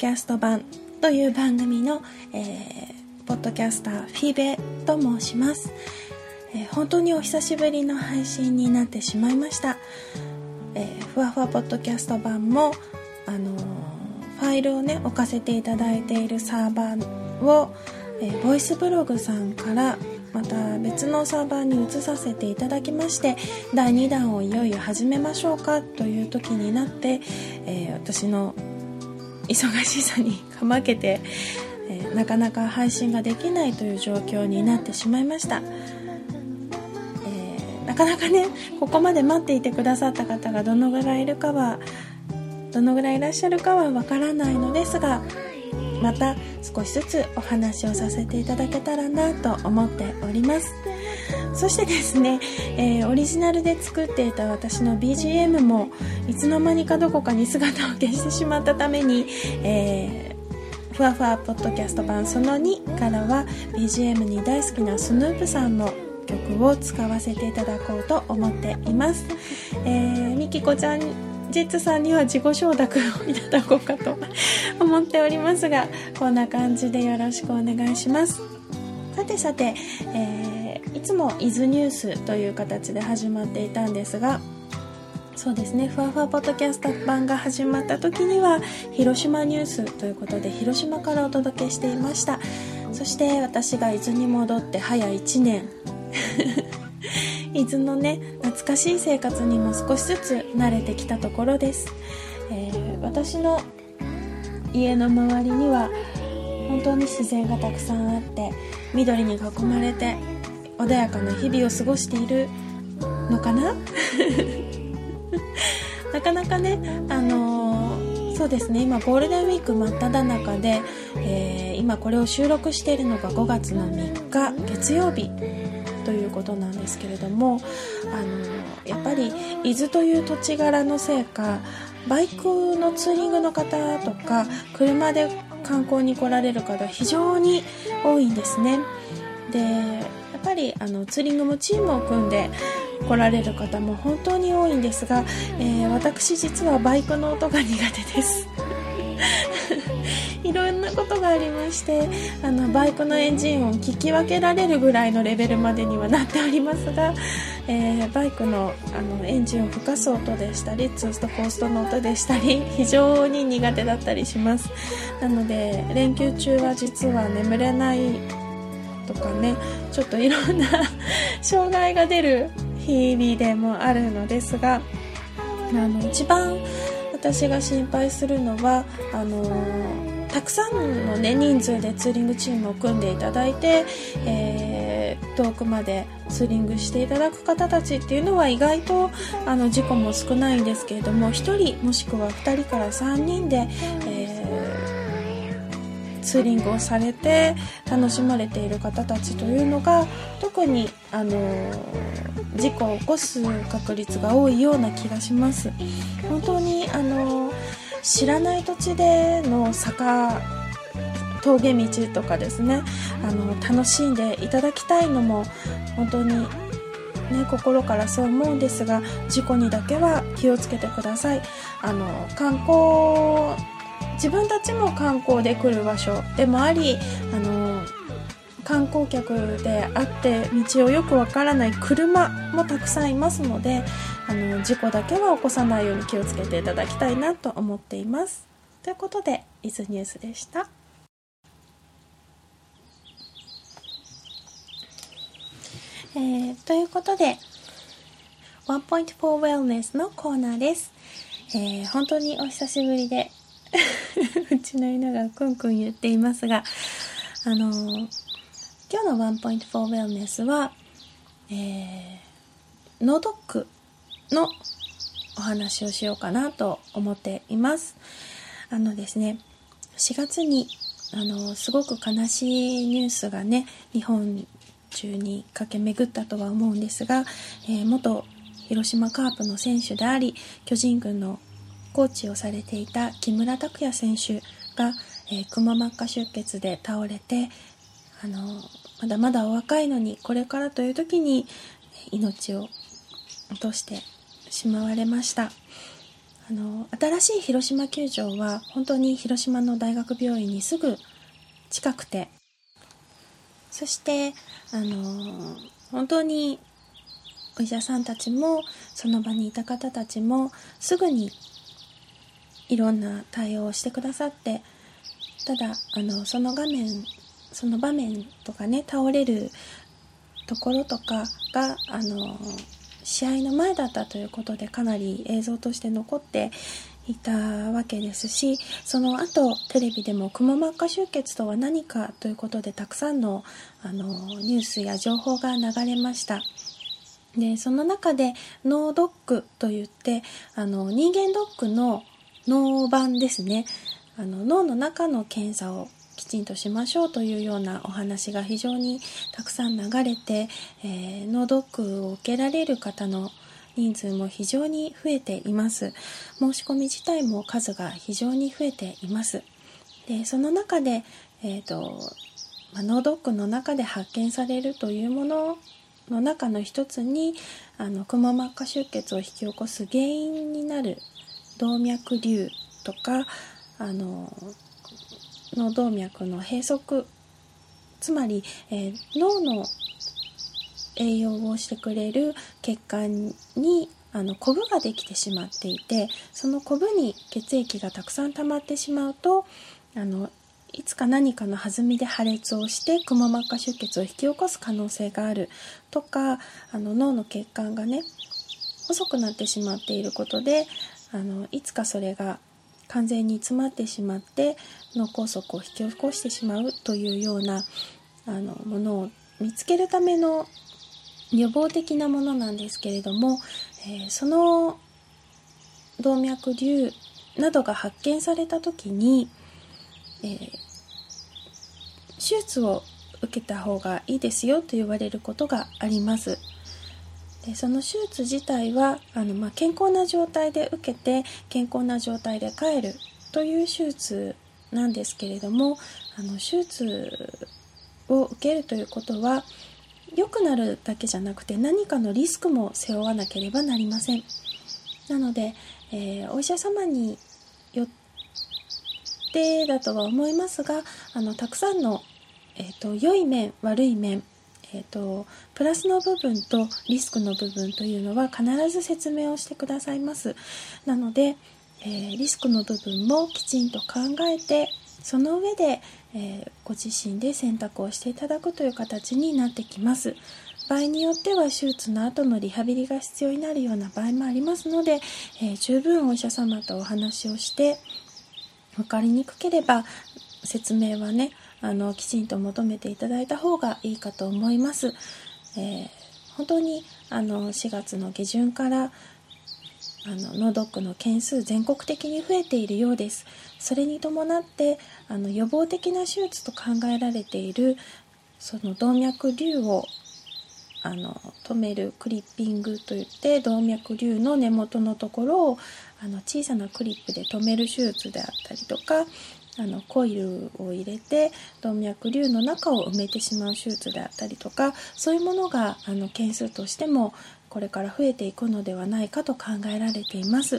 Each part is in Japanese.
キャスト版という番組の、えー、ポッドキャスターフィーベと申します、えー、本当にお久しぶりの配信になってしまいました、えー、ふわふわポッドキャスト版もあのファイルをね置かせていただいているサーバーを、えボイスブログさんからまた別のサーバーに移させていただきまして第2弾をいよいよ始めましょうかという時になって、えー、私の忙しさにかまけて、えー、なかなか配信ができないという状況になってしまいました、えー、なかなかねここまで待っていてくださった方がどのぐらいいるかはどのぐらいいらっしゃるかはわからないのですがまた少しずつお話をさせていただけたらなと思っております。そしてですね、えー、オリジナルで作っていた私の BGM もいつの間にかどこかに姿を消してしまったために、えー、ふわふわポッドキャスト版その2からは BGM に大好きなスヌープさんの曲を使わせていただこうと思っています、えー、みきこちゃんジッツさんには自己承諾をいただこうかと思っておりますがこんな感じでよろしくお願いします。さてさて、えー、いつも「伊豆ニュース」という形で始まっていたんですがそうですねふわふわポッドキャスト版が始まった時には広島ニュースということで広島からお届けしていました。そして私が伊豆に戻って早1年。伊豆のね懐かしい生活にも少しずつ慣れてきたところです、えー、私の家の周りには本当に自然がたくさんあって緑に囲まれて穏やかな日々を過ごしているのかな？なかなかねあのー、そうですね。今ゴールデンウィーク真っ只中で、えー、今これを収録しているのが5月の3日月曜日ということなんですけれどもあのやっぱり伊豆という土地柄のせいかバイクのツーリングの方とか車で観光に来られる方非常に多いんですね。でっぱりあのツーリングもチームを組んで来られる方も本当に多いんですが、えー、私実はバイクの音が苦手です。いろんなことがありましてあのバイクのエンジン音聞き分けられるぐらいのレベルまでにはなっておりますが、えー、バイクのあのエンジンを吹かす音でしたりツーストコーストの音でしたり非常に苦手だったりします。なので連休中は実は眠れないとかねちょっといろんな障害が出る日々でもあるのですがあの一番私が心配するのはあのーたくさんの、ね、人数でツーリングチームを組んでいただいて、えー、遠くまでツーリングしていただく方たちっていうのは意外とあの事故も少ないんですけれども1人もしくは2人から3人で、えー、ツーリングをされて楽しまれている方たちというのが特にあの事故を起こす確率が多いような気がします。本当にあの知らない土地での坂峠道とかですねあの楽しんでいただきたいのも本当に、ね、心からそう思うんですが事故にだけは気をつけてくださいあの観光自分たちも観光で来る場所でもありあの観光客であって道をよくわからない車もたくさんいますのであの事故だけは起こさないように気をつけていただきたいなと思っています。ということで伊豆ニュースでした。えー、ということで One Point for Wellness のコーナーです、えー、本当にお久しぶりで うちの犬がクンクン言っていますがあのー、今日の One Point for Wellness は、えー、脳ドックのお話をしようかなと思っています。あのですね、4月にあのすごく悲しいニュースがね、日本中に駆け巡ったとは思うんですが、えー、元広島カープの選手であり、巨人軍のコーチをされていた木村拓哉選手が、えー、くも膜下出血で倒れて、あのまだまだお若いのにこれからという時に命を落としてしまわれました。あの新しい広島球場は本当に広島の大学病院にすぐ近くてそしてあの本当にお医者さんたちもその場にいた方たちもすぐにいろんな対応をしてくださってただあのその画面その場面とかね倒れるところとかがあの試合の前だったということでかなり映像として残っていたわけですしその後テレビでもくも膜下出血とは何かということでたくさんのあのニュースや情報が流れました。でその中で脳ドックといってあの人間ドックの脳版ですね。あの脳の中の検査をきちんとしましょうというようなお話が非常にたくさん流れて、えー、脳ドックを受けられる方の人数も非常に増えています。申し込み自体も数が非常に増えています。でその中で、えーとま、脳ドックの中で発見されるというものの中の一つにあのくも膜下出血を引き起こす原因になる動脈瘤とかあの脳動脈の閉塞つまり、えー、脳の栄養をしてくれる血管にあのコブができてしまっていてそのコブに血液がたくさん溜まってしまうとあのいつか何かの弾みで破裂をしてくも膜下出血を引き起こす可能性がある。とかあの脳の血管がね細くなってしまっていることであのいつかそれが完全に詰まってしまって脳梗塞を引き起こしてしまうというようなあのものを見つけるための予防的なものなんですけれども、えー、その動脈瘤などが発見された時に、えー、手術を受けた方がいいですよと言われることがあります。でその手術自体はあの、まあ、健康な状態で受けて健康な状態で帰るという手術なんですけれどもあの手術を受けるということは良くなるだけじゃなくて何かのリスクも背負わなければなりません。なので、えー、お医者様によってだとは思いますがあのたくさんの、えーと良い面悪い面えーと、プラスの部分とリスクの部分というのは必ず説明をしてくださいます。なので、えー、リスクの部分もきちんと考えてその上で、えー、ご自身で選択をしていただくという形になってきます。場合によっては手術の後のリハビリが必要になるような場合もありますので、えー、十分お医者様とお話をして分かりにくければ説明はねあのきちんと求めていただいた方がいいかと思います。えー、本当にあの4月の下旬からあの脳ドックの件数全国的に増えているようですそれに伴ってあの予防的な手術と考えられているその動脈瘤をあの止めるクリッピングといって動脈瘤の根元のところをあの小さなクリップで止める手術であったりとかあのコイルを入れて動脈瘤の中を埋めてしまう手術であったりとかそういうものがあの件数としてもこれから増えていくのではないかと考えられています。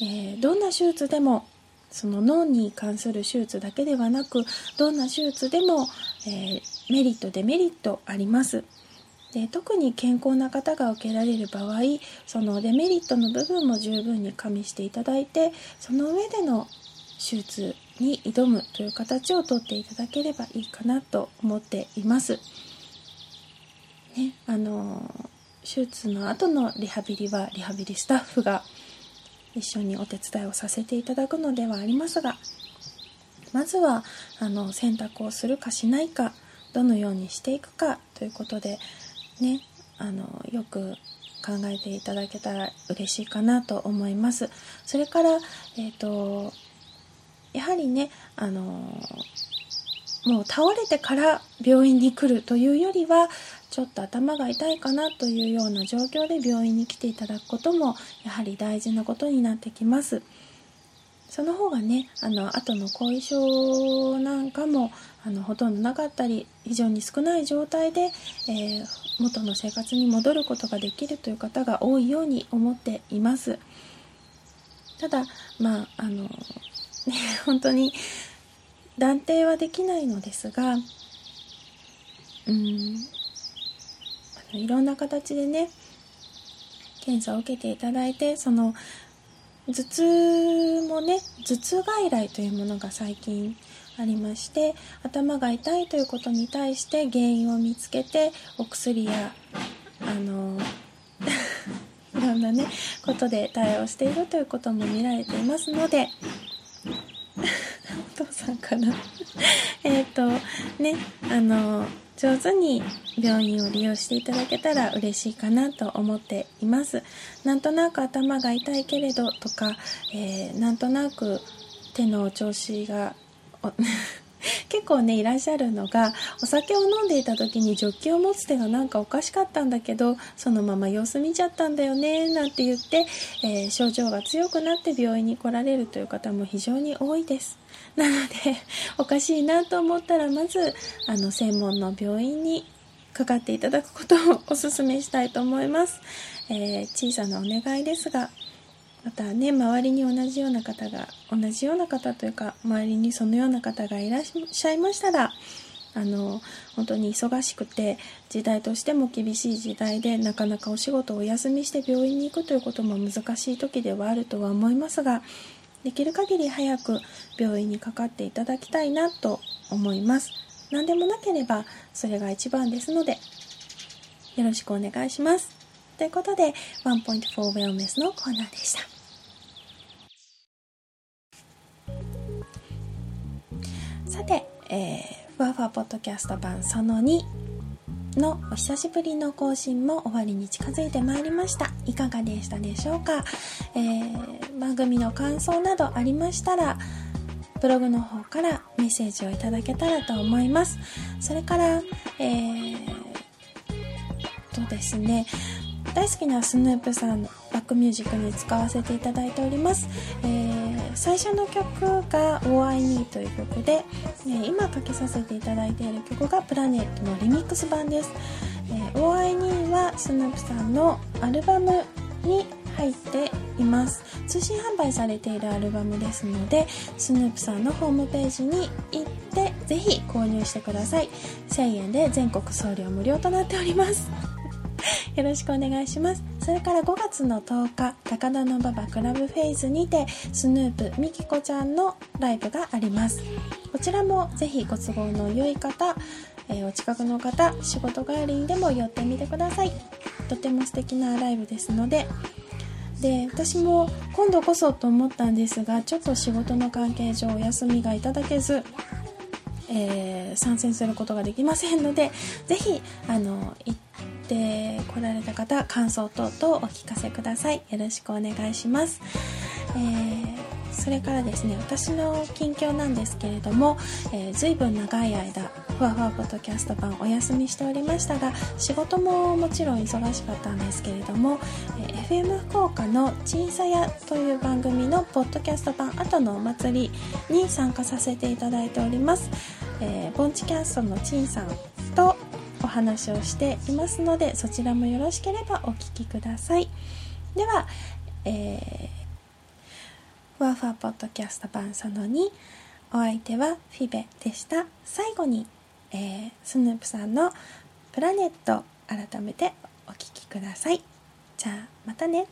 えー、どんな手術でもその脳に関する手術だけではなくどんな手術でも、えー、メリットデメリットありますで特に健康な方が受けられる場合そのデメリットの部分も十分に加味していただいてその上での手術に挑むという形をとっていただければいいかなと思っています。ね、あの手術の後のリハビリはリハビリスタッフが一緒にお手伝いをさせていただくのではありますがまずはあの選択をするかしないかどのようにしていくかということでねあのよく考えていただけたら嬉しいかなと思います。それから、えーとやはりね、あのもう倒れてから病院に来るというよりはちょっと頭が痛いかなというような状況で病院に来ていただくこともやはり大事なことになってきます。その方がね、あの後の後遺症なんかもあのほとんどなかったり非常に少ない状態で、えー、元の生活に戻ることができるという方が多いように思っています。ただまああの 本当に断定はできないのですがうんあのいろんな形でね検査を受けていただいてその頭痛もね頭痛外来というものが最近ありまして頭が痛いということに対して原因を見つけてお薬やあの いろんなねことで対応しているということも見られていますのでさんから。えっとねあの上手に病院を利用していただけたら嬉しいかなと思っています。なんとなく頭が痛いけれどとか、えー、なんとなく手の調子が結構ねいらっしゃるのがお酒を飲んでいた時にジョッキを持つ手がなんかおかしかったんだけどそのまま様子見ちゃったんだよねなんて言って、えー、症状が強くなって病院に来られるという方も非常に多いです。なので おかしいなと思ったらまずあの専門の病院にかかっていただくことをお勧めしたいと思います、えー、小さなお願いですがまたね周りに同じような方が同じような方というか周りにそのような方がいらっしゃいましたらあの本当に忙しくて時代としても厳しい時代でなかなかお仕事をお休みして病院に行くということも難しい時ではあるとは思いますができる限り早く病院にかかっていただきたいなと思います何でもなければそれが一番ですのでよろしくお願いしますということで、ワンポイント4 Wellness のコーナーでした。さて、えー、ふわふわポッドキャスト版その2のお久しぶりの更新も終わりに近づいてまいりました。いかがでしたでしょうか、えー、番組の感想などありましたらブログの方からメッセージをいただけたらと思います。それから、えー、とですね大好きなスヌープさんックミュージックに使わせていただいております、えー、最初の曲が「All I Need」という曲で、えー、今かけさせていただいている曲がプラネットのリミックス版です、えー、OIE はスヌープさんのアルバムに入っています。通信販売されているアルバムですのでスヌープさんのホームページに行ってぜひ購入してください。1000円で全国送料無料となっております。よろしくお願いします。それから5月の10日高田馬場クラブフェイズにてスヌープみきこちゃんのライブがあります。こちらもぜひご都合の良い方、えー、お近くの方仕事帰りにでも寄ってみてください。とても素敵なライブですので。で私も今度こそと思ったんですがちょっと仕事の関係上お休みがいただけずえー、参戦することができませんのでぜひあの行って来られた方感想等々お聞かせください。よろしくお願いします、えー、それからですね私の近況なんですけれども、えー、随分長い間ふわふわポッドキャスト版お休みしておりましたが仕事ももちろん忙しかったんですけれども、えー、FM 福岡の「ちいさや」という番組のポッドキャスト版後のお祭りに参加させていただいております、えー、ボンチキャストのちんさんとお話をしていますのでそちらもよろしければお聞きください。では、えー、ふわふわポッドキャスト版その2お相手はフィベでした。最後に、えー、スヌープさんの「プラネット」改めてお聴きください。じゃあまたね。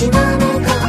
ちの